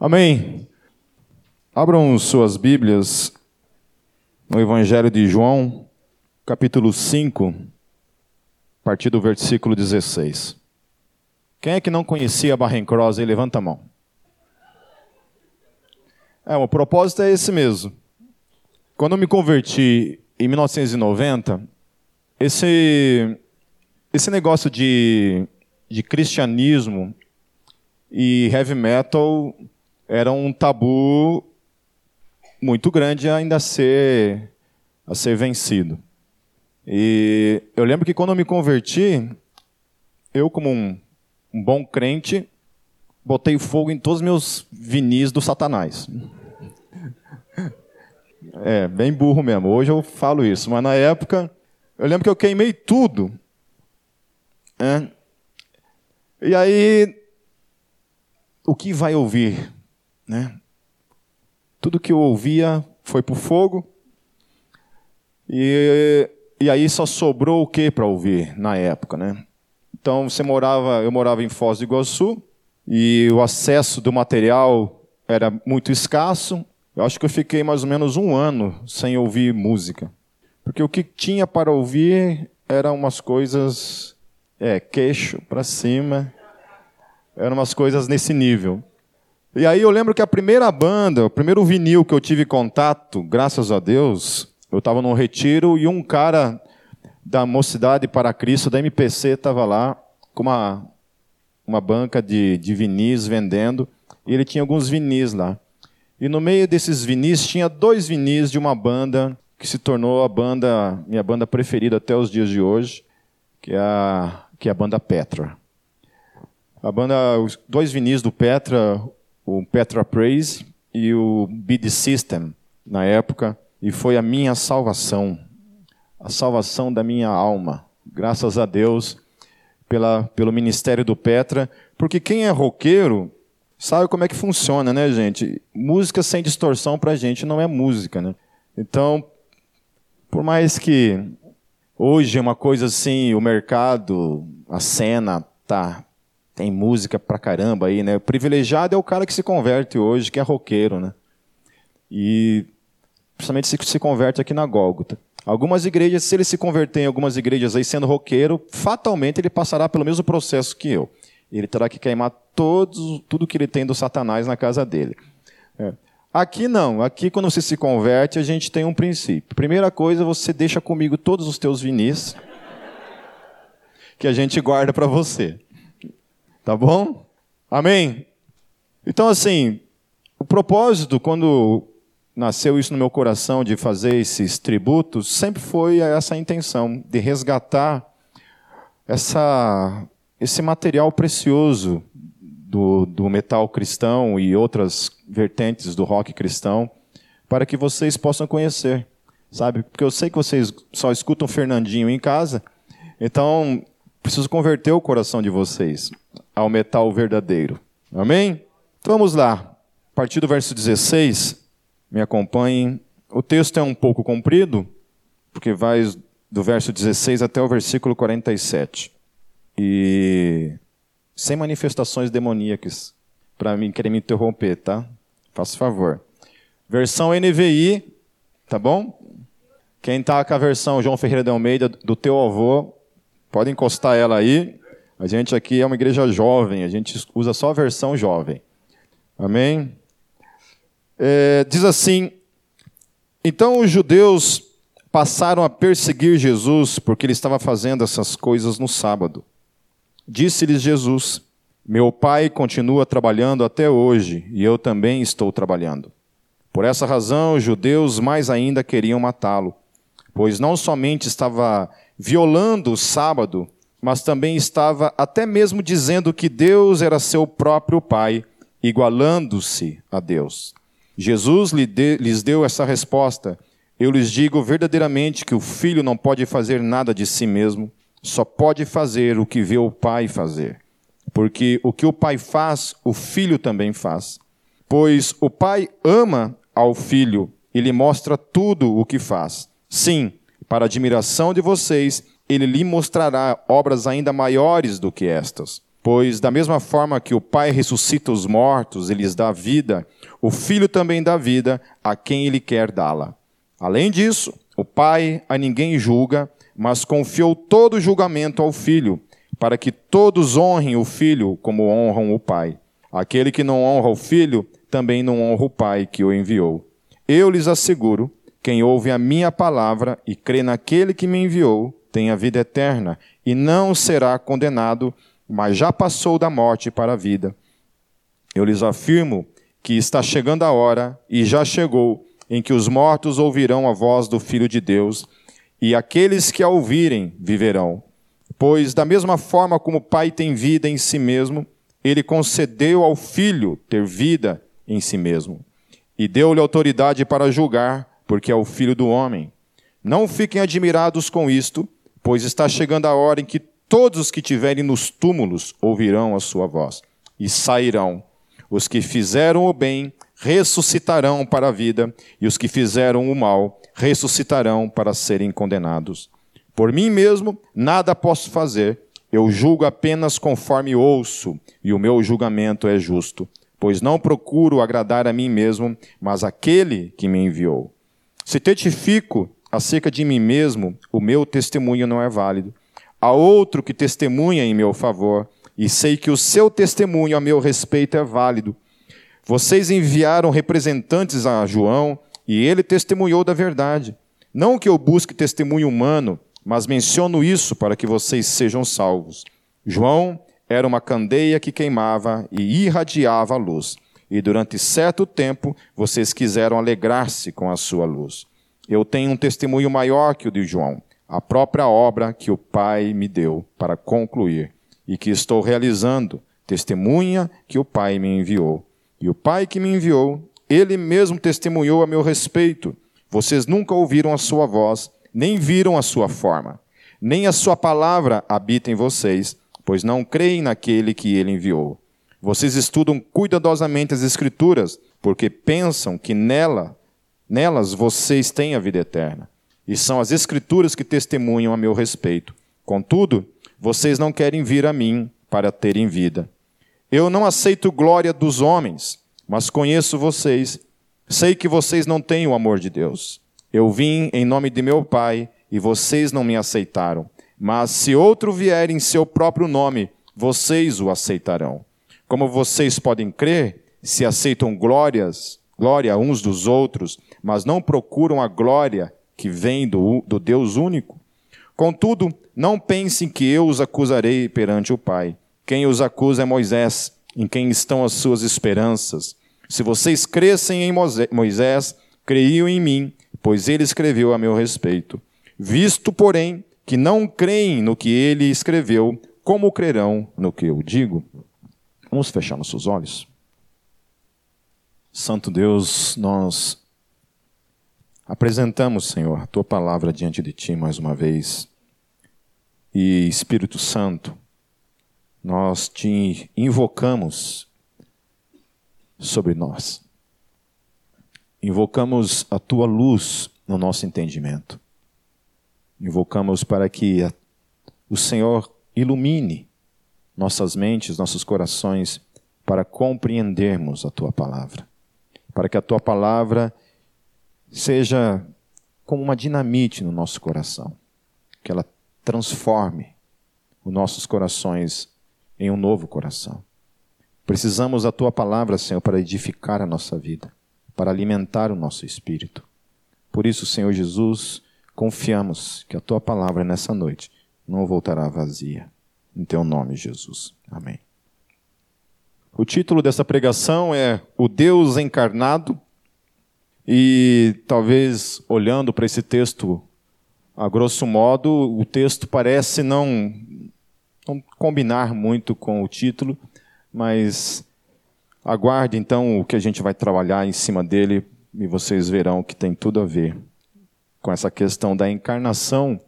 Amém. Abram suas Bíblias no Evangelho de João, capítulo 5, a partir do versículo 16. Quem é que não conhecia Barrencross aí? Levanta a mão. É, o propósito é esse mesmo. Quando eu me converti em 1990, esse, esse negócio de, de cristianismo e heavy metal era um tabu muito grande ainda a ser, a ser vencido. E eu lembro que quando eu me converti, eu, como um, um bom crente, botei fogo em todos os meus vinis do Satanás. É, bem burro mesmo. Hoje eu falo isso, mas na época, eu lembro que eu queimei tudo. É. E aí, o que vai ouvir? Né? Tudo que eu ouvia foi para o fogo. E, e aí só sobrou o que para ouvir na época, né? Então você morava, eu morava em Foz do Iguaçu e o acesso do material era muito escasso. Eu acho que eu fiquei mais ou menos um ano sem ouvir música, porque o que tinha para ouvir eram umas coisas, é, queixo para cima, eram umas coisas nesse nível. E aí eu lembro que a primeira banda, o primeiro vinil que eu tive contato, graças a Deus, eu estava num retiro e um cara da Mocidade para Cristo, da MPC, estava lá com uma, uma banca de, de vinis vendendo, e ele tinha alguns vinis lá. E no meio desses vinis tinha dois vinis de uma banda que se tornou a banda, minha banda preferida até os dias de hoje, que é a, que é a banda Petra. A banda, os dois vinis do Petra, o Petra Praise e o Bid System na época, e foi a minha salvação, a salvação da minha alma. Graças a Deus pela, pelo ministério do Petra, porque quem é roqueiro sabe como é que funciona, né, gente? Música sem distorção para a gente não é música, né? Então, por mais que hoje é uma coisa assim, o mercado, a cena tá tem música pra caramba aí, né? O privilegiado é o cara que se converte hoje, que é roqueiro, né? E principalmente se se converte aqui na Gólgota. Algumas igrejas, se ele se converter em algumas igrejas aí sendo roqueiro, fatalmente ele passará pelo mesmo processo que eu. Ele terá que queimar todos, tudo que ele tem do Satanás na casa dele. É. Aqui não. Aqui, quando você se converte, a gente tem um princípio. Primeira coisa, você deixa comigo todos os teus vinis, que a gente guarda para você. Tá bom? Amém? Então, assim, o propósito, quando nasceu isso no meu coração de fazer esses tributos, sempre foi essa intenção de resgatar essa, esse material precioso do, do metal cristão e outras vertentes do rock cristão, para que vocês possam conhecer, sabe? Porque eu sei que vocês só escutam Fernandinho em casa, então preciso converter o coração de vocês ao metal verdadeiro. Amém? Então vamos lá. A partir do verso 16, me acompanhem. O texto é um pouco comprido, porque vai do verso 16 até o versículo 47. E sem manifestações demoníacas para mim querer me interromper, tá? Faça favor. Versão NVI, tá bom? Quem tá com a versão João Ferreira de Almeida do teu avô, pode encostar ela aí. A gente aqui é uma igreja jovem, a gente usa só a versão jovem. Amém? É, diz assim: Então os judeus passaram a perseguir Jesus porque ele estava fazendo essas coisas no sábado. Disse-lhes Jesus: Meu pai continua trabalhando até hoje e eu também estou trabalhando. Por essa razão, os judeus mais ainda queriam matá-lo, pois não somente estava violando o sábado, mas também estava até mesmo dizendo que Deus era seu próprio Pai, igualando-se a Deus. Jesus lhes deu essa resposta: Eu lhes digo verdadeiramente que o filho não pode fazer nada de si mesmo, só pode fazer o que vê o Pai fazer. Porque o que o Pai faz, o filho também faz. Pois o Pai ama ao filho e lhe mostra tudo o que faz. Sim, para admiração de vocês ele lhe mostrará obras ainda maiores do que estas, Pois, da mesma forma que o Pai ressuscita os mortos e lhes dá vida, o Filho também dá vida a quem ele quer dá-la. Além disso, o Pai a ninguém julga, mas confiou todo o julgamento ao Filho, para que todos honrem o Filho como honram o Pai. Aquele que não honra o Filho, também não honra o Pai que o enviou. Eu lhes asseguro: quem ouve a minha palavra e crê naquele que me enviou, tem a vida eterna, e não será condenado, mas já passou da morte para a vida. Eu lhes afirmo que está chegando a hora, e já chegou, em que os mortos ouvirão a voz do Filho de Deus, e aqueles que a ouvirem viverão. Pois, da mesma forma como o Pai tem vida em si mesmo, ele concedeu ao Filho ter vida em si mesmo. E deu-lhe autoridade para julgar, porque é o Filho do homem. Não fiquem admirados com isto, pois está chegando a hora em que todos os que estiverem nos túmulos ouvirão a sua voz e sairão. Os que fizeram o bem ressuscitarão para a vida, e os que fizeram o mal ressuscitarão para serem condenados. Por mim mesmo, nada posso fazer. Eu julgo apenas conforme ouço, e o meu julgamento é justo, pois não procuro agradar a mim mesmo, mas aquele que me enviou. Se testifico acerca de mim mesmo, o meu testemunho não é válido. Há outro que testemunha em meu favor, e sei que o seu testemunho a meu respeito é válido. Vocês enviaram representantes a João, e ele testemunhou da verdade. Não que eu busque testemunho humano, mas menciono isso para que vocês sejam salvos. João era uma candeia que queimava e irradiava a luz, e durante certo tempo vocês quiseram alegrar-se com a sua luz. Eu tenho um testemunho maior que o de João, a própria obra que o Pai me deu para concluir e que estou realizando, testemunha que o Pai me enviou. E o Pai que me enviou, ele mesmo testemunhou a meu respeito. Vocês nunca ouviram a sua voz, nem viram a sua forma, nem a sua palavra habita em vocês, pois não creem naquele que ele enviou. Vocês estudam cuidadosamente as Escrituras, porque pensam que nela, nelas vocês têm a vida eterna. E são as Escrituras que testemunham a meu respeito. Contudo, vocês não querem vir a mim para terem vida. Eu não aceito glória dos homens, mas conheço vocês. Sei que vocês não têm o amor de Deus. Eu vim em nome de meu Pai e vocês não me aceitaram. Mas se outro vier em seu próprio nome, vocês o aceitarão. Como vocês podem crer, se aceitam glórias, glória uns dos outros, mas não procuram a glória que vem do, do Deus único? Contudo, não pensem que eu os acusarei perante o Pai. Quem os acusa é Moisés, em quem estão as suas esperanças. Se vocês crescem em Moisés, creiam em mim, pois ele escreveu a meu respeito. Visto, porém, que não creem no que ele escreveu, como crerão no que eu digo? Vamos fechar nossos olhos. Santo Deus, nós apresentamos, Senhor, a tua palavra diante de ti mais uma vez. E Espírito Santo, nós te invocamos sobre nós. Invocamos a tua luz no nosso entendimento. Invocamos para que o Senhor ilumine nossas mentes, nossos corações, para compreendermos a tua palavra. Para que a tua palavra seja como uma dinamite no nosso coração, que ela transforme os nossos corações em um novo coração. Precisamos da tua palavra, Senhor, para edificar a nossa vida, para alimentar o nosso espírito. Por isso, Senhor Jesus, confiamos que a tua palavra nessa noite não voltará vazia. Em teu nome, Jesus. Amém. O título dessa pregação é O Deus Encarnado. E talvez olhando para esse texto, a grosso modo, o texto parece não não combinar muito com o título, mas aguarde então o que a gente vai trabalhar em cima dele e vocês verão que tem tudo a ver com essa questão da encarnação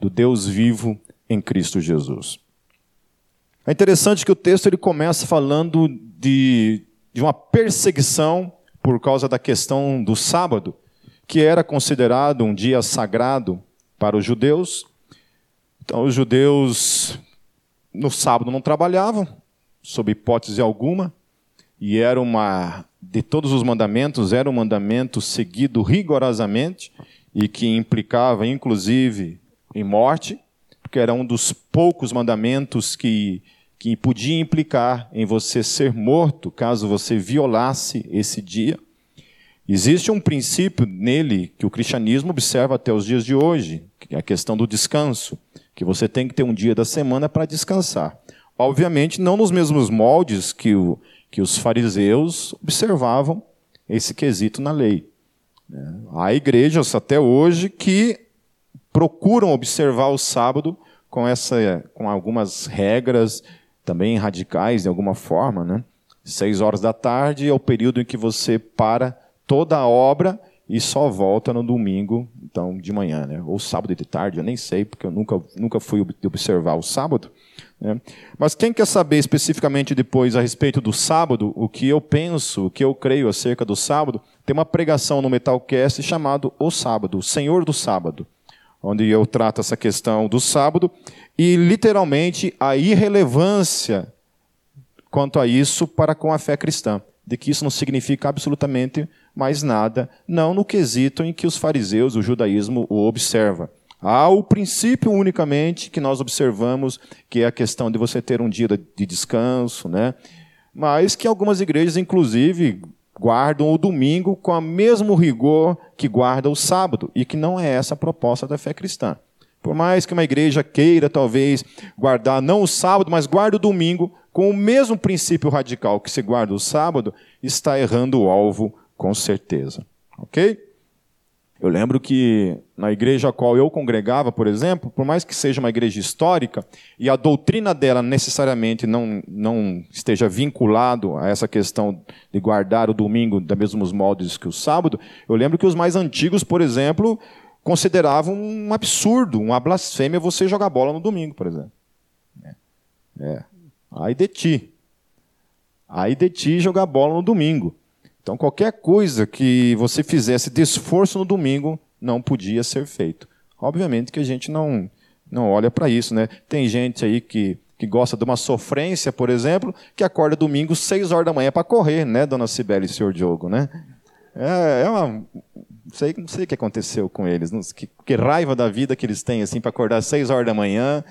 do Deus vivo em Cristo Jesus. É interessante que o texto ele começa falando de, de uma perseguição por causa da questão do sábado, que era considerado um dia sagrado para os judeus. Então, os judeus no sábado não trabalhavam, sob hipótese alguma, e era uma de todos os mandamentos, era um mandamento seguido rigorosamente e que implicava inclusive em morte, porque era um dos poucos mandamentos que que podia implicar em você ser morto caso você violasse esse dia. Existe um princípio nele que o cristianismo observa até os dias de hoje, que é a questão do descanso, que você tem que ter um dia da semana para descansar. Obviamente, não nos mesmos moldes que, o, que os fariseus observavam esse quesito na lei. Há igrejas até hoje que procuram observar o sábado com, essa, com algumas regras também radicais de alguma forma, né? Seis horas da tarde é o período em que você para toda a obra e só volta no domingo, então de manhã, né? Ou sábado de tarde, eu nem sei, porque eu nunca, nunca fui observar o sábado. Né? Mas quem quer saber especificamente depois a respeito do sábado, o que eu penso, o que eu creio acerca do sábado, tem uma pregação no Metalcast chamado O Sábado, o Senhor do Sábado, onde eu trato essa questão do sábado e literalmente a irrelevância quanto a isso para com a fé cristã, de que isso não significa absolutamente mais nada, não no quesito em que os fariseus, o judaísmo o observa. Há o princípio unicamente que nós observamos, que é a questão de você ter um dia de descanso, né? Mas que algumas igrejas, inclusive, guardam o domingo com o mesmo rigor que guarda o sábado, e que não é essa a proposta da fé cristã. Por mais que uma igreja queira, talvez, guardar não o sábado, mas guarda o domingo, com o mesmo princípio radical que se guarda o sábado, está errando o alvo, com certeza. Ok? Eu lembro que na igreja a qual eu congregava, por exemplo, por mais que seja uma igreja histórica, e a doutrina dela necessariamente não, não esteja vinculado a essa questão de guardar o domingo da mesmos moldes que o sábado, eu lembro que os mais antigos, por exemplo, consideravam um absurdo, uma blasfêmia você jogar bola no domingo, por exemplo. É. é. Aí de ti. Aí de ti jogar bola no domingo. Então qualquer coisa que você fizesse de esforço no domingo não podia ser feito. Obviamente que a gente não não olha para isso, né? Tem gente aí que que gosta de uma sofrência, por exemplo, que acorda domingo seis horas da manhã para correr, né, dona Cibele e senhor Diogo, né? É, é uma, sei, não sei o que aconteceu com eles. Não, que, que raiva da vida que eles têm, assim, para acordar às seis horas da manhã,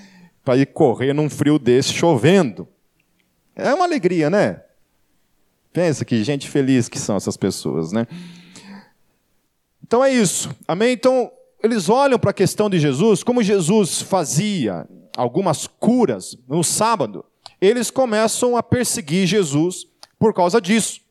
para ir correr num frio desse, chovendo. É uma alegria, né? Pensa que gente feliz que são essas pessoas, né? Então é isso. Amém? Então, eles olham para a questão de Jesus, como Jesus fazia algumas curas no sábado, eles começam a perseguir Jesus por causa disso.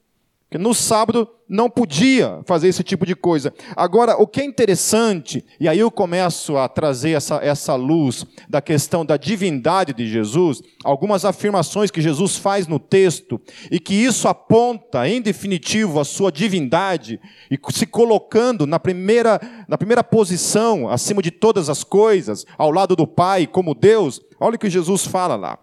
Porque no sábado não podia fazer esse tipo de coisa. Agora, o que é interessante, e aí eu começo a trazer essa, essa luz da questão da divindade de Jesus, algumas afirmações que Jesus faz no texto, e que isso aponta, em definitivo, a sua divindade, e se colocando na primeira, na primeira posição, acima de todas as coisas, ao lado do Pai, como Deus. Olha o que Jesus fala lá.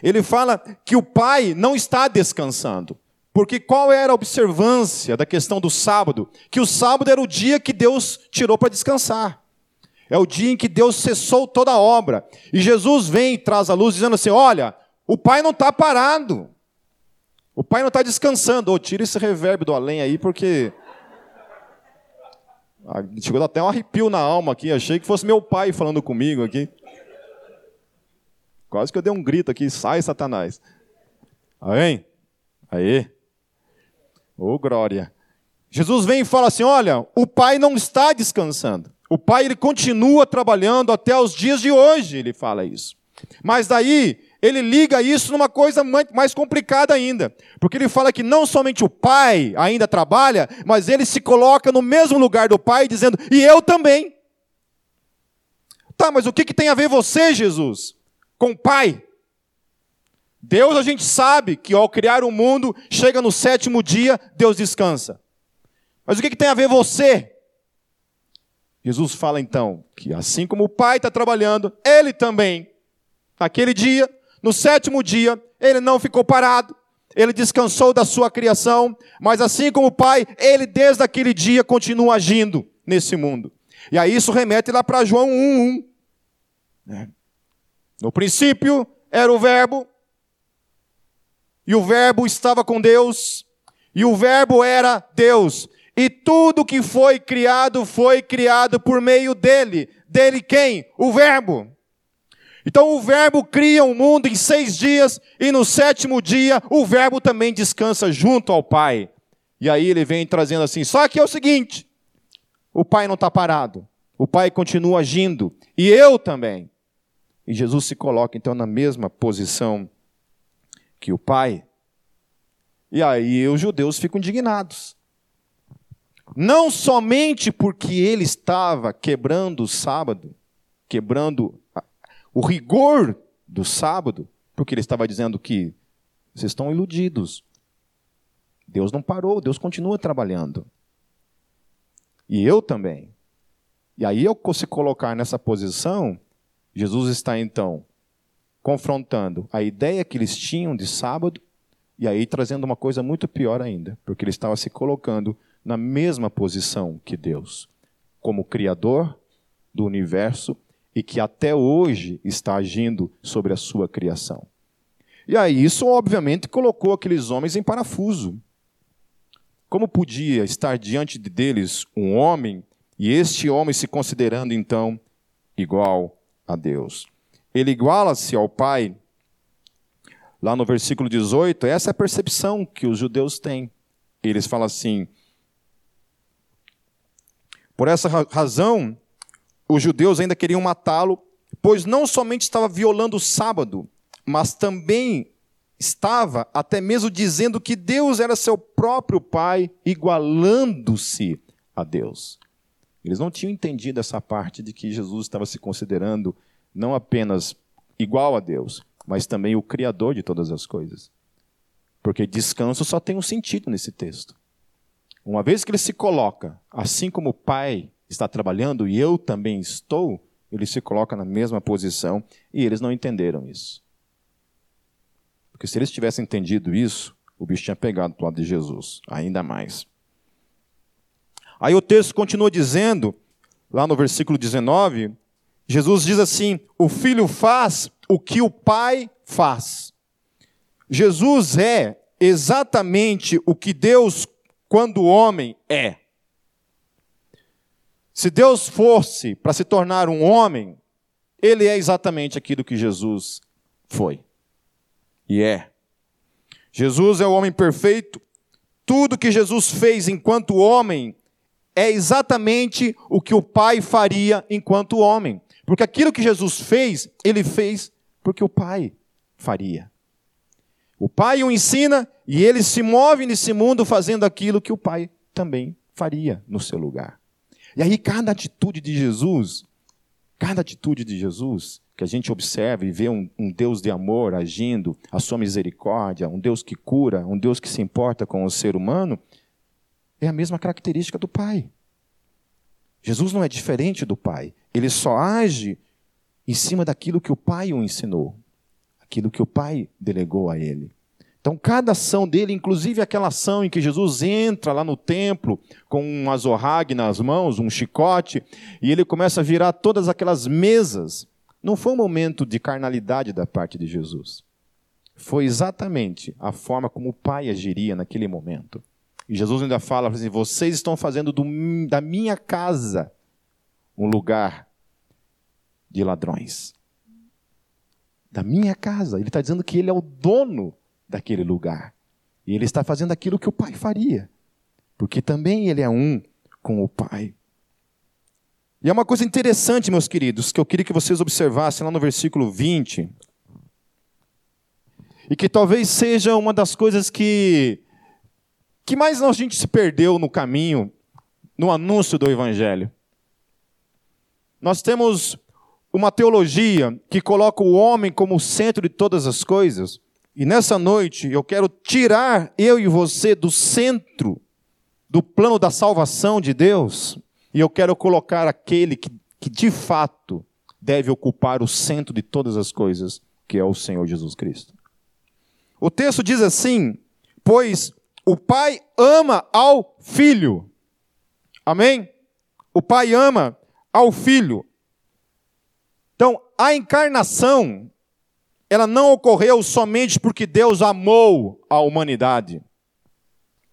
Ele fala que o Pai não está descansando. Porque qual era a observância da questão do sábado? Que o sábado era o dia que Deus tirou para descansar. É o dia em que Deus cessou toda a obra. E Jesus vem e traz a luz dizendo assim: olha, o Pai não está parado. O Pai não está descansando. Oh, tira esse reverb do além aí, porque. Chegou até um arrepio na alma aqui. Achei que fosse meu pai falando comigo aqui. Quase que eu dei um grito aqui: sai, Satanás. Amém? Aí. Ô, oh, glória. Jesus vem e fala assim: olha, o Pai não está descansando. O Pai ele continua trabalhando até os dias de hoje, ele fala isso. Mas daí ele liga isso numa coisa mais complicada ainda, porque ele fala que não somente o Pai ainda trabalha, mas ele se coloca no mesmo lugar do Pai, dizendo: e eu também. Tá, mas o que, que tem a ver você, Jesus, com o Pai? Deus a gente sabe que ao criar o mundo, chega no sétimo dia, Deus descansa. Mas o que, que tem a ver você? Jesus fala então que assim como o Pai está trabalhando, Ele também, naquele dia, no sétimo dia, Ele não ficou parado, Ele descansou da sua criação, mas assim como o Pai, Ele desde aquele dia continua agindo nesse mundo. E aí isso remete lá para João 1,1. No princípio era o Verbo, e o Verbo estava com Deus, e o Verbo era Deus. E tudo que foi criado foi criado por meio dele. Dele quem? O Verbo. Então o Verbo cria o um mundo em seis dias, e no sétimo dia o Verbo também descansa junto ao Pai. E aí ele vem trazendo assim: só que é o seguinte, o Pai não está parado, o Pai continua agindo, e eu também. E Jesus se coloca então na mesma posição que o Pai. E aí os judeus ficam indignados. Não somente porque ele estava quebrando o sábado, quebrando o rigor do sábado, porque ele estava dizendo que vocês estão iludidos. Deus não parou, Deus continua trabalhando. E eu também. E aí, eu se colocar nessa posição, Jesus está então confrontando a ideia que eles tinham de sábado e aí trazendo uma coisa muito pior ainda, porque ele estava se colocando na mesma posição que Deus, como Criador do universo e que até hoje está agindo sobre a sua criação. E aí isso, obviamente, colocou aqueles homens em parafuso. Como podia estar diante deles um homem e este homem se considerando então igual a Deus? Ele iguala-se ao Pai. Lá no versículo 18, essa é a percepção que os judeus têm. Eles falam assim: Por essa razão, os judeus ainda queriam matá-lo, pois não somente estava violando o sábado, mas também estava até mesmo dizendo que Deus era seu próprio Pai, igualando-se a Deus. Eles não tinham entendido essa parte de que Jesus estava se considerando não apenas igual a Deus, mas também o Criador de todas as coisas. Porque descanso só tem um sentido nesse texto. Uma vez que ele se coloca, assim como o Pai está trabalhando e eu também estou, ele se coloca na mesma posição e eles não entenderam isso. Porque se eles tivessem entendido isso, o bicho tinha pegado para o lado de Jesus, ainda mais. Aí o texto continua dizendo, lá no versículo 19, Jesus diz assim: o filho faz o que o pai faz. Jesus é exatamente o que Deus, quando homem, é. Se Deus fosse para se tornar um homem, ele é exatamente aquilo que Jesus foi. E é. Jesus é o homem perfeito. Tudo que Jesus fez enquanto homem é exatamente o que o Pai faria enquanto homem. Porque aquilo que Jesus fez, ele fez porque o Pai faria. O Pai o ensina e ele se move nesse mundo fazendo aquilo que o Pai também faria no seu lugar. E aí, cada atitude de Jesus, cada atitude de Jesus, que a gente observa e vê um, um, Deus de amor agindo, a sua misericórdia, um Deus que cura, um Deus que se importa com o ser humano, é a mesma característica do Pai. Jesus não é diferente do Pai, ele só age em cima daquilo que o Pai o ensinou, aquilo que o Pai delegou a ele. Então, cada ação dele, inclusive aquela ação em que Jesus entra lá no templo com um azorrague nas mãos, um chicote, e ele começa a virar todas aquelas mesas, não foi um momento de carnalidade da parte de Jesus. Foi exatamente a forma como o Pai agiria naquele momento. E Jesus ainda fala assim: vocês estão fazendo do, da minha casa um lugar de ladrões. Da minha casa. Ele está dizendo que ele é o dono daquele lugar. E ele está fazendo aquilo que o pai faria, porque também ele é um com o pai. E é uma coisa interessante, meus queridos, que eu queria que vocês observassem lá no versículo 20, e que talvez seja uma das coisas que, que mais a gente se perdeu no caminho, no anúncio do Evangelho. Nós temos uma teologia que coloca o homem como o centro de todas as coisas, e nessa noite eu quero tirar eu e você do centro do plano da salvação de Deus, e eu quero colocar aquele que, que de fato deve ocupar o centro de todas as coisas, que é o Senhor Jesus Cristo. O texto diz assim: Pois o Pai ama ao Filho. Amém? O Pai ama ao Filho. Então, a encarnação ela não ocorreu somente porque Deus amou a humanidade.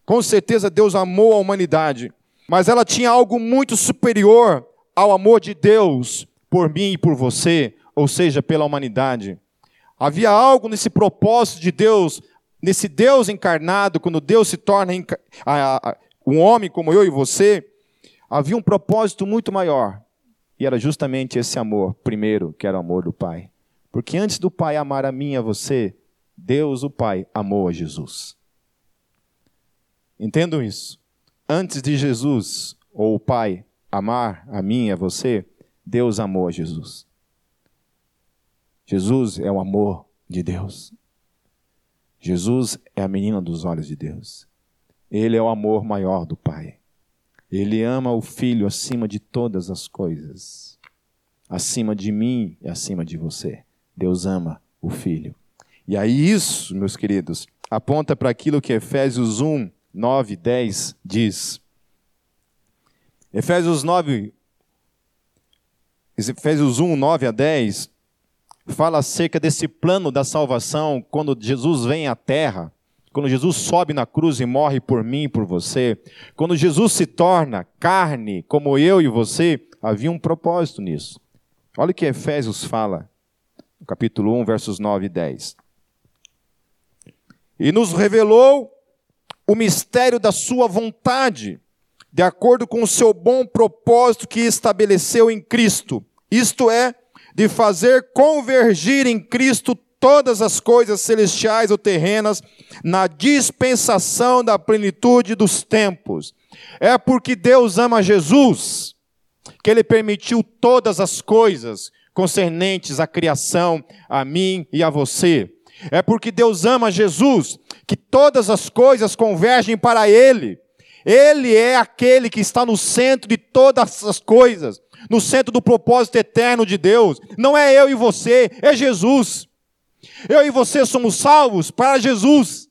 Com certeza Deus amou a humanidade, mas ela tinha algo muito superior ao amor de Deus por mim e por você, ou seja, pela humanidade. Havia algo nesse propósito de Deus, nesse Deus encarnado, quando Deus se torna um homem como eu e você, havia um propósito muito maior. E era justamente esse amor, primeiro, que era o amor do Pai. Porque antes do Pai amar a mim e a você, Deus, o Pai, amou a Jesus. Entendam isso. Antes de Jesus, ou o Pai, amar a mim e a você, Deus amou a Jesus. Jesus é o amor de Deus. Jesus é a menina dos olhos de Deus. Ele é o amor maior do Pai. Ele ama o Filho acima de todas as coisas. Acima de mim e acima de você. Deus ama o Filho. E aí, isso, meus queridos, aponta para aquilo que Efésios 1, 9, 10 diz. Efésios 9, Efésios 1, 9 a 10, fala acerca desse plano da salvação quando Jesus vem à terra, quando Jesus sobe na cruz e morre por mim e por você, quando Jesus se torna carne, como eu e você, havia um propósito nisso. Olha o que Efésios fala, capítulo 1, versos 9 e 10. E nos revelou o mistério da sua vontade, de acordo com o seu bom propósito que estabeleceu em Cristo isto é, de fazer convergir em Cristo todas as coisas celestiais ou terrenas na dispensação da plenitude dos tempos. É porque Deus ama Jesus que ele permitiu todas as coisas concernentes à criação, a mim e a você. É porque Deus ama Jesus que todas as coisas convergem para ele. Ele é aquele que está no centro de todas as coisas no centro do propósito eterno de Deus. Não é eu e você, é Jesus. Eu e você somos salvos para Jesus.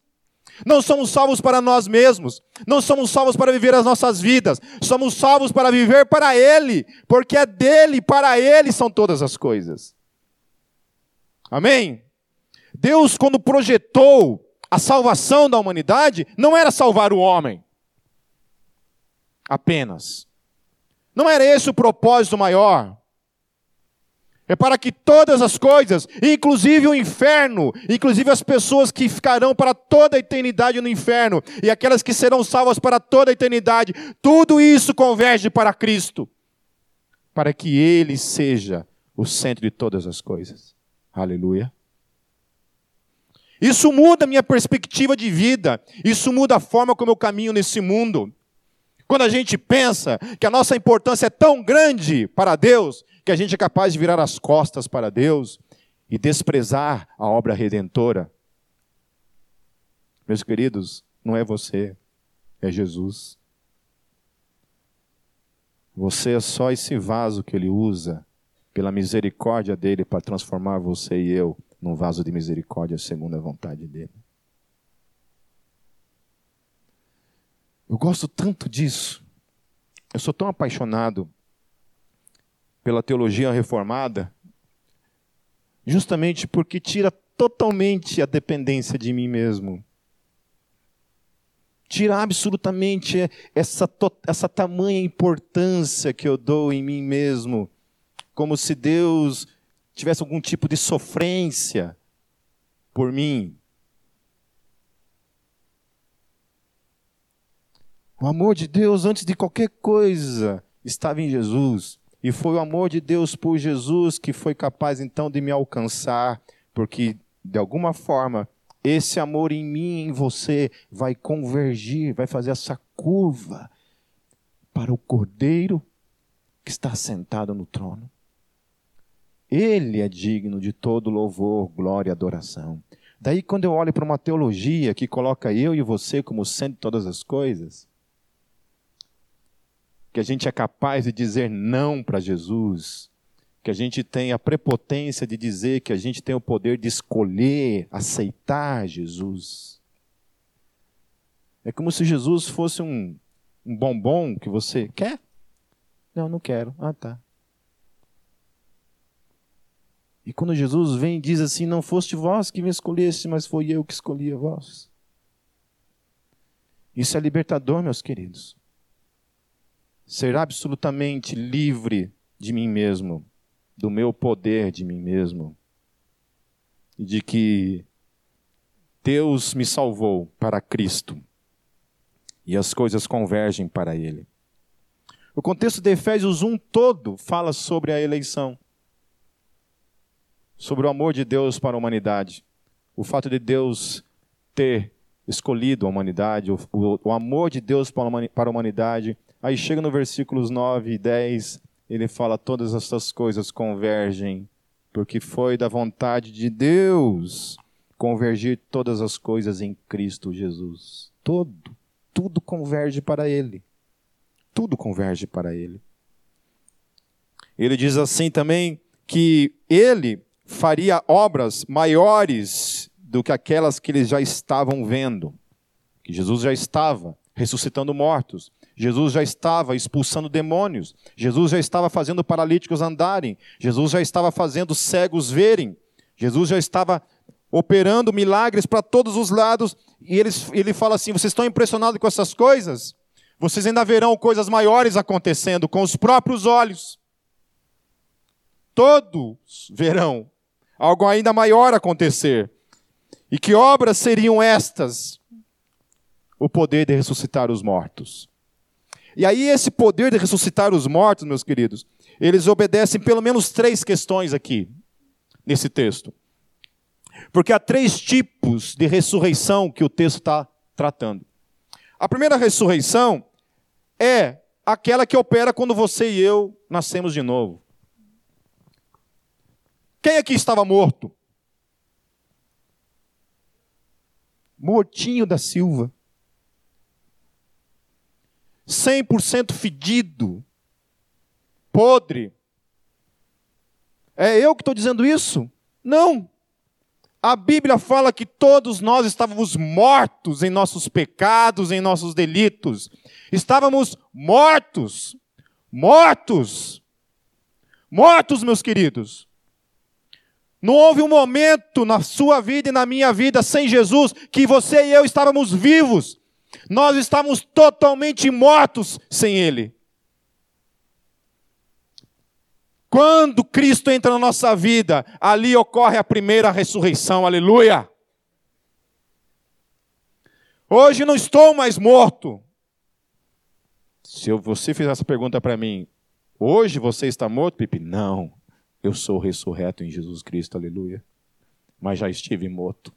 Não somos salvos para nós mesmos. Não somos salvos para viver as nossas vidas. Somos salvos para viver para Ele. Porque é dele, para Ele são todas as coisas. Amém? Deus, quando projetou a salvação da humanidade, não era salvar o homem apenas. Não era esse o propósito maior. É para que todas as coisas, inclusive o inferno, inclusive as pessoas que ficarão para toda a eternidade no inferno, e aquelas que serão salvas para toda a eternidade, tudo isso converge para Cristo, para que Ele seja o centro de todas as coisas. Aleluia. Isso muda a minha perspectiva de vida, isso muda a forma como eu caminho nesse mundo. Quando a gente pensa que a nossa importância é tão grande para Deus, que a gente é capaz de virar as costas para Deus e desprezar a obra redentora. Meus queridos, não é você, é Jesus. Você é só esse vaso que ele usa pela misericórdia dele para transformar você e eu num vaso de misericórdia segundo a vontade dele. Eu gosto tanto disso. Eu sou tão apaixonado pela teologia reformada, justamente porque tira totalmente a dependência de mim mesmo. Tira absolutamente essa, essa tamanha importância que eu dou em mim mesmo, como se Deus tivesse algum tipo de sofrência por mim. O amor de Deus, antes de qualquer coisa, estava em Jesus. E foi o amor de Deus por Jesus que foi capaz então de me alcançar, porque de alguma forma esse amor em mim em você vai convergir, vai fazer essa curva para o Cordeiro que está sentado no trono. Ele é digno de todo louvor, glória e adoração. Daí, quando eu olho para uma teologia que coloca eu e você como de todas as coisas, que a gente é capaz de dizer não para Jesus, que a gente tem a prepotência de dizer que a gente tem o poder de escolher, aceitar Jesus. É como se Jesus fosse um, um bombom que você quer? Não, não quero. Ah, tá. E quando Jesus vem e diz assim: Não foste vós que me escolheste, mas foi eu que escolhi a vós. Isso é libertador, meus queridos. Ser absolutamente livre de mim mesmo, do meu poder de mim mesmo, e de que Deus me salvou para Cristo e as coisas convergem para Ele. O contexto de Efésios 1 todo fala sobre a eleição sobre o amor de Deus para a humanidade. O fato de Deus ter escolhido a humanidade, o, o, o amor de Deus para a humanidade. Aí chega no versículos 9 e 10, ele fala: todas essas coisas convergem, porque foi da vontade de Deus convergir todas as coisas em Cristo Jesus. Todo, tudo converge para Ele. Tudo converge para Ele. Ele diz assim também que Ele faria obras maiores do que aquelas que eles já estavam vendo. Que Jesus já estava ressuscitando mortos. Jesus já estava expulsando demônios. Jesus já estava fazendo paralíticos andarem. Jesus já estava fazendo cegos verem. Jesus já estava operando milagres para todos os lados. E ele, ele fala assim: vocês estão impressionados com essas coisas? Vocês ainda verão coisas maiores acontecendo com os próprios olhos. Todos verão algo ainda maior acontecer. E que obras seriam estas? O poder de ressuscitar os mortos. E aí, esse poder de ressuscitar os mortos, meus queridos, eles obedecem pelo menos três questões aqui, nesse texto. Porque há três tipos de ressurreição que o texto está tratando. A primeira ressurreição é aquela que opera quando você e eu nascemos de novo. Quem aqui estava morto? Mortinho da Silva. 100% fedido. Podre. É eu que estou dizendo isso? Não. A Bíblia fala que todos nós estávamos mortos em nossos pecados, em nossos delitos. Estávamos mortos. Mortos. Mortos, meus queridos. Não houve um momento na sua vida e na minha vida sem Jesus que você e eu estávamos vivos. Nós estávamos totalmente mortos sem Ele. Quando Cristo entra na nossa vida, ali ocorre a primeira ressurreição, aleluia. Hoje não estou mais morto. Se você fizer essa pergunta para mim, hoje você está morto, Pipe? Não. Eu sou ressurreto em Jesus Cristo, aleluia. Mas já estive morto.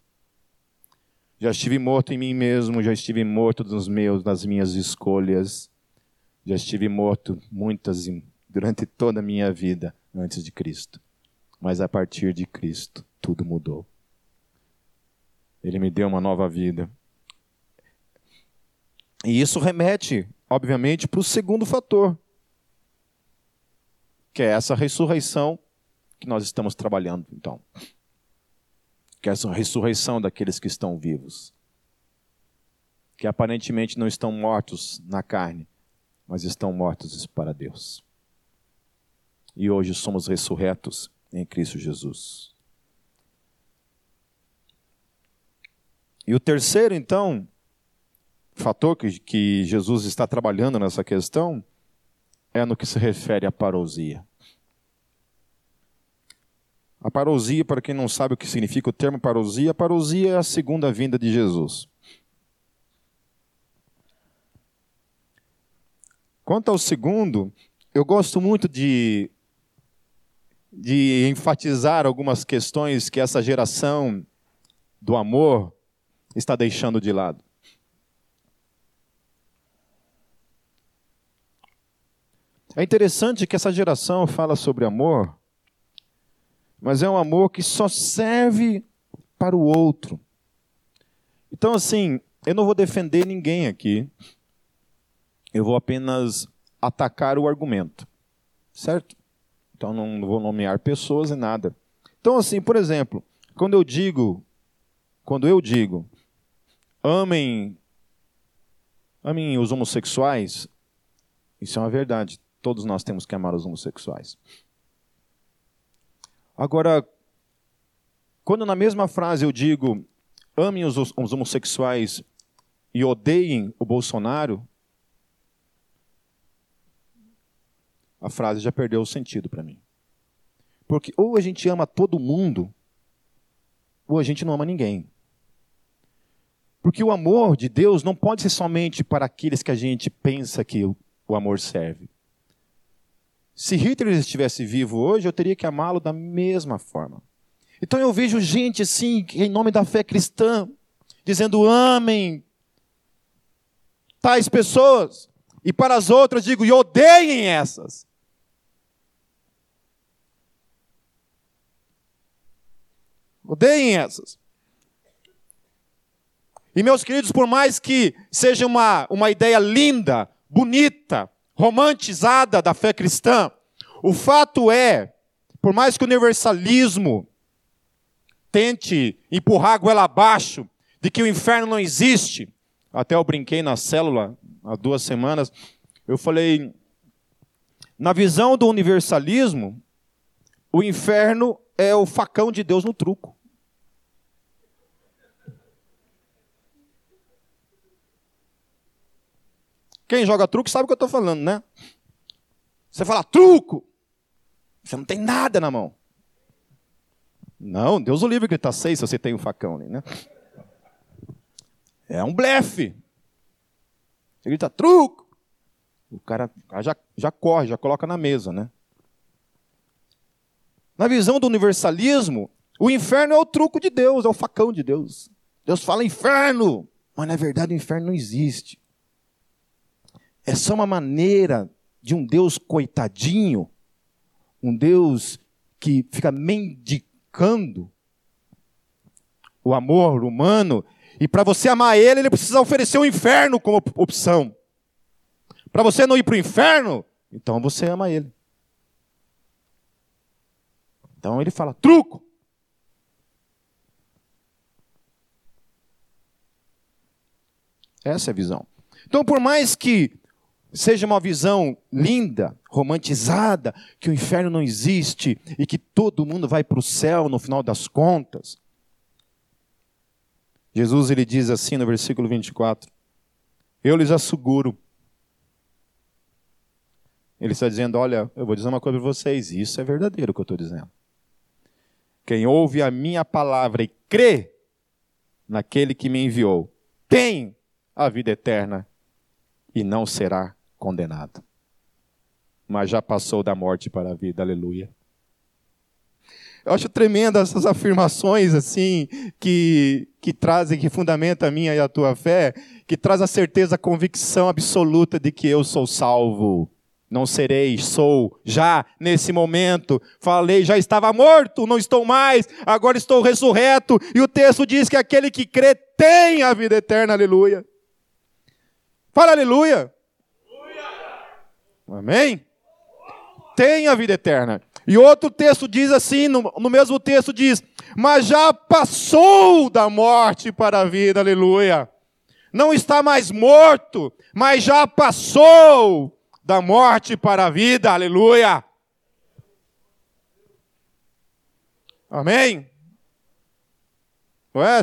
Já estive morto em mim mesmo, já estive morto nos meus, nas minhas escolhas. Já estive morto muitas durante toda a minha vida antes de Cristo. Mas a partir de Cristo, tudo mudou. Ele me deu uma nova vida. E isso remete, obviamente, para o segundo fator, que é essa ressurreição que nós estamos trabalhando, então? Que é a ressurreição daqueles que estão vivos. Que aparentemente não estão mortos na carne, mas estão mortos para Deus. E hoje somos ressurretos em Cristo Jesus. E o terceiro, então, fator que, que Jesus está trabalhando nessa questão é no que se refere à parousia. A parousia, para quem não sabe o que significa o termo parousia, a parousia é a segunda vinda de Jesus. Quanto ao segundo, eu gosto muito de, de enfatizar algumas questões que essa geração do amor está deixando de lado. É interessante que essa geração fala sobre amor mas é um amor que só serve para o outro. Então, assim, eu não vou defender ninguém aqui, eu vou apenas atacar o argumento, certo? Então, não vou nomear pessoas e nada. Então, assim, por exemplo, quando eu digo, quando eu digo, amem, amem os homossexuais, isso é uma verdade. Todos nós temos que amar os homossexuais. Agora, Quando na mesma frase eu digo amem os, os homossexuais e odeiem o Bolsonaro, a frase já perdeu o sentido para mim. Porque ou a gente ama todo mundo, ou a gente não ama ninguém. Porque o amor de Deus não pode ser somente para aqueles que a gente pensa que o amor serve. Se Hitler estivesse vivo hoje, eu teria que amá-lo da mesma forma. Então eu vejo gente assim, em nome da fé cristã, dizendo amém tais pessoas, e para as outras digo, e odeiem essas. Odeiem essas. E meus queridos, por mais que seja uma, uma ideia linda, bonita, romantizada da fé cristã, o fato é, por mais que o universalismo tente empurrar a goela abaixo de que o inferno não existe, até eu brinquei na célula há duas semanas, eu falei, na visão do universalismo, o inferno é o facão de Deus no truco. Quem joga truco sabe o que eu estou falando, né? Você fala truco, você não tem nada na mão. Não, Deus o livre gritar seis se você tem um facão ali, né? É um blefe. Você grita truco. O cara, o cara já, já corre, já coloca na mesa, né? Na visão do universalismo, o inferno é o truco de Deus, é o facão de Deus. Deus fala inferno, mas na verdade o inferno não existe. É só uma maneira de um Deus coitadinho, um Deus que fica mendicando o amor humano, e para você amar ele, ele precisa oferecer o inferno como opção. Para você não ir para o inferno, então você ama ele. Então ele fala: truco. Essa é a visão. Então, por mais que seja uma visão linda, romantizada, que o inferno não existe e que todo mundo vai para o céu no final das contas. Jesus ele diz assim no versículo 24: Eu lhes asseguro. Ele está dizendo: Olha, eu vou dizer uma coisa para vocês, isso é verdadeiro o que eu estou dizendo. Quem ouve a minha palavra e crê naquele que me enviou, tem a vida eterna e não será condenado. Mas já passou da morte para a vida, aleluia. Eu acho tremendo essas afirmações assim que, que trazem, que fundamentam a minha e a tua fé, que traz a certeza, a convicção absoluta de que eu sou salvo. Não serei, sou, já nesse momento. Falei, já estava morto, não estou mais, agora estou ressurreto. E o texto diz que aquele que crê tem a vida eterna, aleluia. Fala aleluia. Amém? Tem a vida eterna. E outro texto diz assim, no, no mesmo texto diz: Mas já passou da morte para a vida, aleluia. Não está mais morto, mas já passou da morte para a vida, aleluia. Amém? Ué,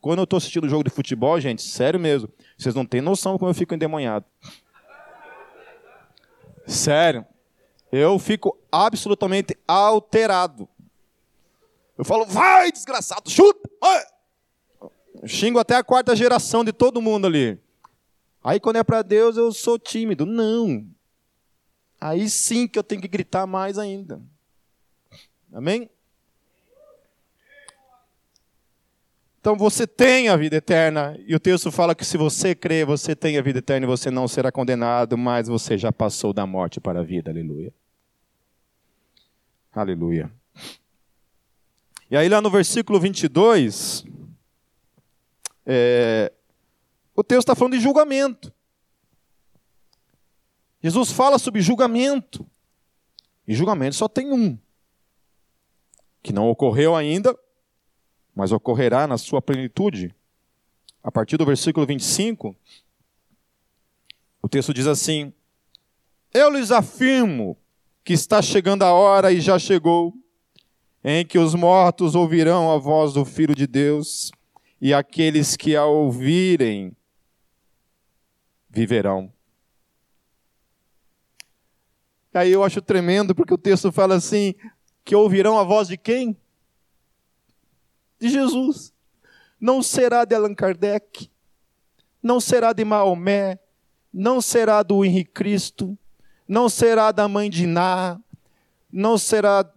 quando eu estou assistindo jogo de futebol, gente, sério mesmo, vocês não têm noção como eu fico endemoniado. Sério. Eu fico absolutamente alterado. Eu falo, vai, desgraçado, chuta! Vai! xingo até a quarta geração de todo mundo ali. Aí quando é para Deus eu sou tímido. Não. Aí sim que eu tenho que gritar mais ainda. Amém? Então você tem a vida eterna, e o texto fala que se você crê, você tem a vida eterna e você não será condenado, mas você já passou da morte para a vida. Aleluia. Aleluia. E aí, lá no versículo 22, é, o texto está falando de julgamento. Jesus fala sobre julgamento. E julgamento só tem um, que não ocorreu ainda, mas ocorrerá na sua plenitude. A partir do versículo 25, o texto diz assim: Eu lhes afirmo que está chegando a hora e já chegou, em que os mortos ouvirão a voz do Filho de Deus, e aqueles que a ouvirem viverão. Aí eu acho tremendo, porque o texto fala assim: que ouvirão a voz de quem? De Jesus. Não será de Allan Kardec, não será de Maomé, não será do Henrique Cristo, não será da mãe de Ná, não será.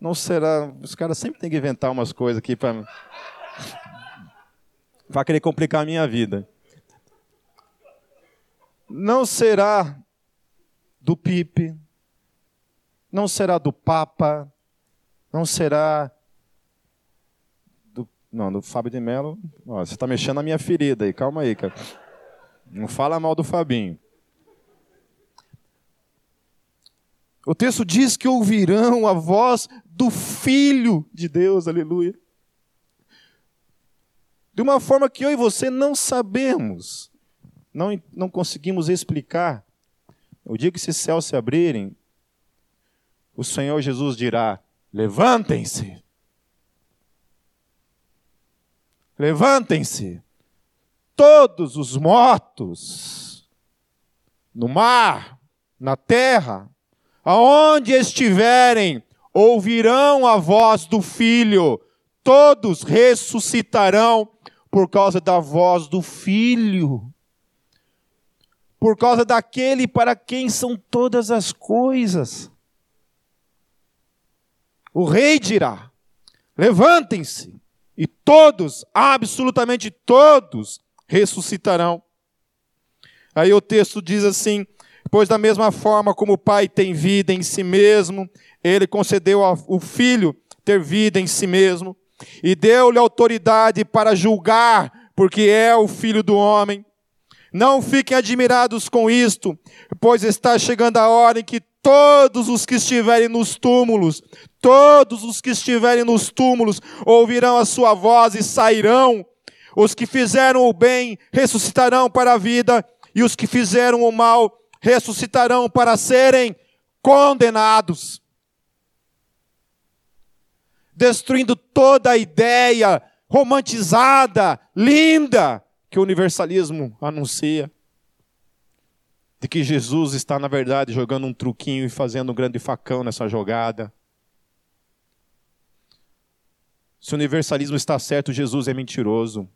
Não será. Os caras sempre têm que inventar umas coisas aqui para. para querer complicar a minha vida. Não será do Pipe, não será do Papa, não será. Não, do Fábio de Mello. Ó, você está mexendo na minha ferida aí, calma aí, cara. Não fala mal do Fabinho. O texto diz que ouvirão a voz do Filho de Deus, aleluia. De uma forma que eu e você não sabemos, não, não conseguimos explicar. O dia que esses céus se abrirem, o Senhor Jesus dirá: Levantem-se. Levantem-se. Todos os mortos no mar, na terra, aonde estiverem, ouvirão a voz do Filho, todos ressuscitarão por causa da voz do Filho, por causa daquele para quem são todas as coisas. O rei dirá: levantem-se, todos, absolutamente todos, ressuscitarão. Aí o texto diz assim: Pois da mesma forma como o Pai tem vida em si mesmo, ele concedeu ao Filho ter vida em si mesmo, e deu-lhe autoridade para julgar, porque é o Filho do homem. Não fiquem admirados com isto, pois está chegando a hora em que todos os que estiverem nos túmulos, todos os que estiverem nos túmulos ouvirão a sua voz e sairão. Os que fizeram o bem ressuscitarão para a vida, e os que fizeram o mal ressuscitarão para serem condenados. Destruindo toda a ideia romantizada, linda, que o universalismo anuncia. De que Jesus está, na verdade, jogando um truquinho e fazendo um grande facão nessa jogada. Se o universalismo está certo, Jesus é mentiroso.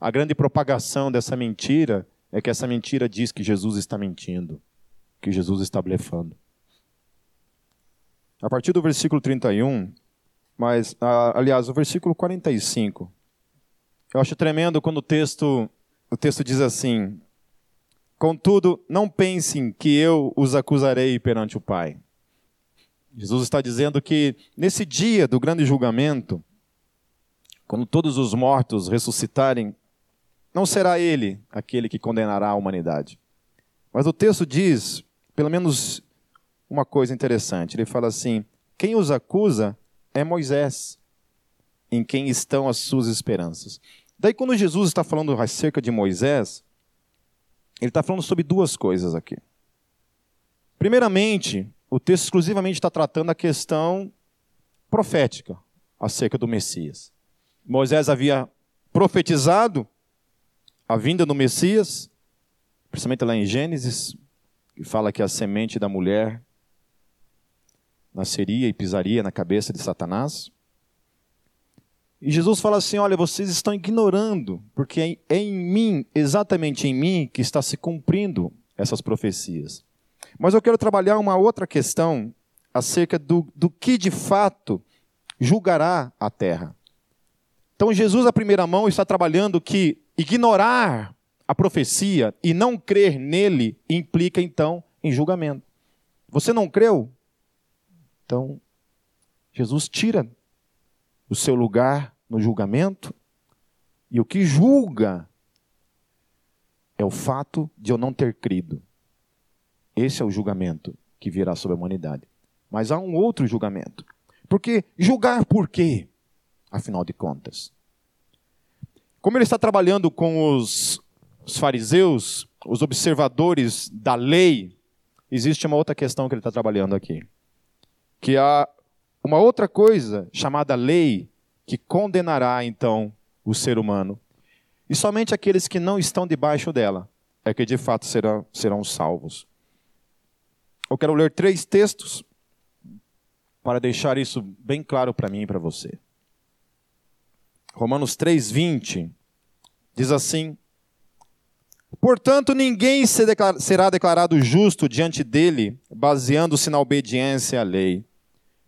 A grande propagação dessa mentira é que essa mentira diz que Jesus está mentindo, que Jesus está blefando. A partir do versículo 31, mas, aliás, o versículo 45, eu acho tremendo quando o texto, o texto diz assim: Contudo, não pensem que eu os acusarei perante o Pai. Jesus está dizendo que nesse dia do grande julgamento, quando todos os mortos ressuscitarem não será ele aquele que condenará a humanidade. Mas o texto diz, pelo menos, uma coisa interessante. Ele fala assim: quem os acusa é Moisés, em quem estão as suas esperanças. Daí, quando Jesus está falando acerca de Moisés, ele está falando sobre duas coisas aqui. Primeiramente, o texto exclusivamente está tratando a questão profética acerca do Messias. Moisés havia profetizado a vinda do Messias, principalmente lá em Gênesis, que fala que a semente da mulher nasceria e pisaria na cabeça de Satanás. E Jesus fala assim: Olha, vocês estão ignorando, porque é em mim, exatamente em mim, que está se cumprindo essas profecias. Mas eu quero trabalhar uma outra questão acerca do, do que de fato julgará a terra. Então, Jesus, à primeira mão, está trabalhando que Ignorar a profecia e não crer nele implica então em julgamento. Você não creu? Então, Jesus tira o seu lugar no julgamento e o que julga é o fato de eu não ter crido. Esse é o julgamento que virá sobre a humanidade. Mas há um outro julgamento. Porque julgar por quê? Afinal de contas. Como ele está trabalhando com os, os fariseus, os observadores da lei, existe uma outra questão que ele está trabalhando aqui. que há uma outra coisa chamada lei que condenará então o ser humano. E somente aqueles que não estão debaixo dela é que de fato serão, serão salvos. Eu quero ler três textos para deixar isso bem claro para mim e para você. Romanos 3,20 diz assim: Portanto, ninguém será declarado justo diante dele, baseando-se na obediência à lei,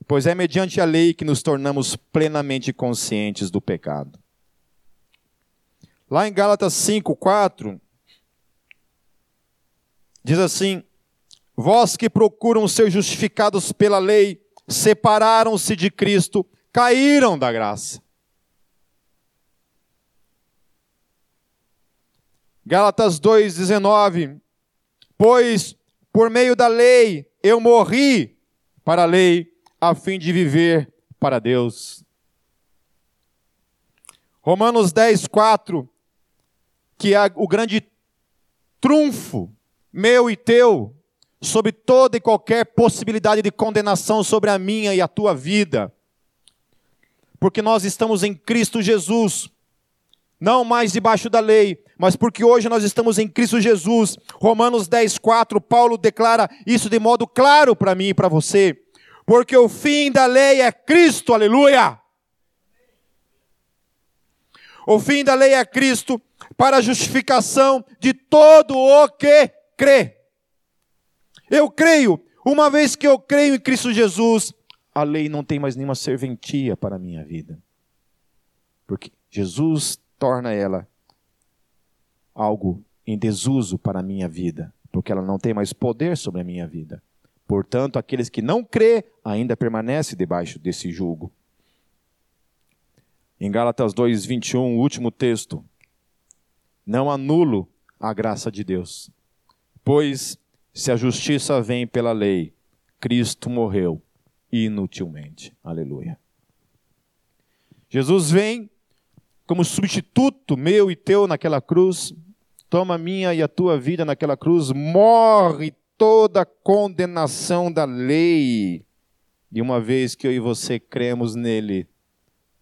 pois é mediante a lei que nos tornamos plenamente conscientes do pecado. Lá em Gálatas 5:4 diz assim: Vós que procuram ser justificados pela lei, separaram-se de Cristo, caíram da graça. Gálatas 2,19: Pois por meio da lei eu morri para a lei, a fim de viver para Deus. Romanos 10, 4, que é o grande trunfo meu e teu, sobre toda e qualquer possibilidade de condenação sobre a minha e a tua vida. Porque nós estamos em Cristo Jesus, não mais debaixo da lei, mas porque hoje nós estamos em Cristo Jesus. Romanos 10, 4, Paulo declara isso de modo claro para mim e para você. Porque o fim da lei é Cristo, aleluia! O fim da lei é Cristo para a justificação de todo o que crê. Eu creio, uma vez que eu creio em Cristo Jesus, a lei não tem mais nenhuma serventia para a minha vida. Porque Jesus torna ela algo em desuso para a minha vida, porque ela não tem mais poder sobre a minha vida. Portanto, aqueles que não crê ainda permanecem debaixo desse jugo. Em Gálatas 2:21, o último texto, não anulo a graça de Deus, pois se a justiça vem pela lei, Cristo morreu inutilmente. Aleluia. Jesus vem como substituto meu e teu naquela cruz, toma a minha e a tua vida naquela cruz, morre toda condenação da lei. E uma vez que eu e você cremos nele,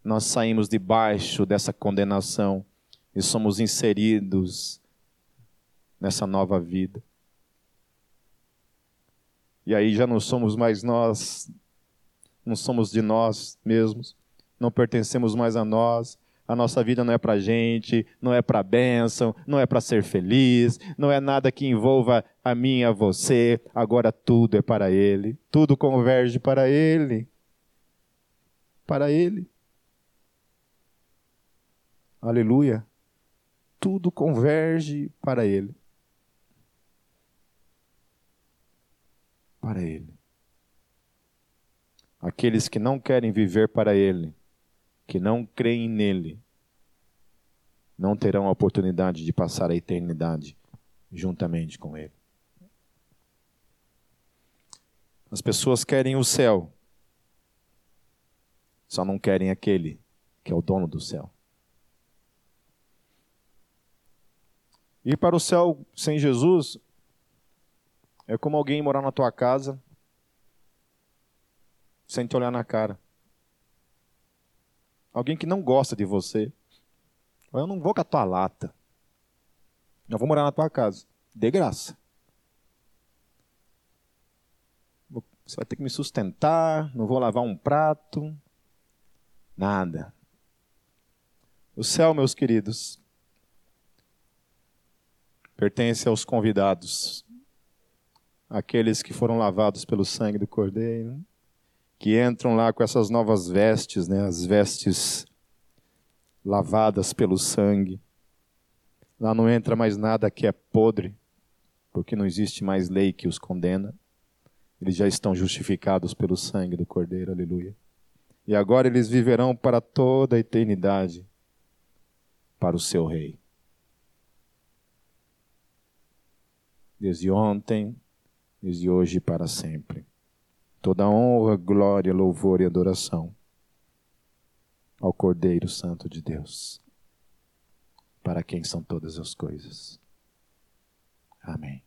nós saímos debaixo dessa condenação e somos inseridos nessa nova vida. E aí já não somos mais nós, não somos de nós mesmos, não pertencemos mais a nós. A nossa vida não é para gente, não é para bênção, não é para ser feliz, não é nada que envolva a mim e a você. Agora tudo é para Ele, tudo converge para Ele. Para Ele. Aleluia. Tudo converge para Ele. Para Ele. Aqueles que não querem viver para Ele, que não creem nele, não terão a oportunidade de passar a eternidade juntamente com Ele. As pessoas querem o céu, só não querem aquele que é o dono do céu. Ir para o céu sem Jesus é como alguém morar na tua casa sem te olhar na cara. Alguém que não gosta de você. Eu não vou com a tua lata. Eu vou morar na tua casa. De graça. Você vai ter que me sustentar, não vou lavar um prato. Nada. O céu, meus queridos, pertence aos convidados aqueles que foram lavados pelo sangue do Cordeiro, que entram lá com essas novas vestes, né, as vestes lavadas pelo sangue. Lá não entra mais nada que é podre, porque não existe mais lei que os condena. Eles já estão justificados pelo sangue do Cordeiro, aleluia. E agora eles viverão para toda a eternidade para o seu Rei. Desde ontem, desde hoje e para sempre. Toda honra, glória, louvor e adoração ao Cordeiro Santo de Deus, para quem são todas as coisas. Amém.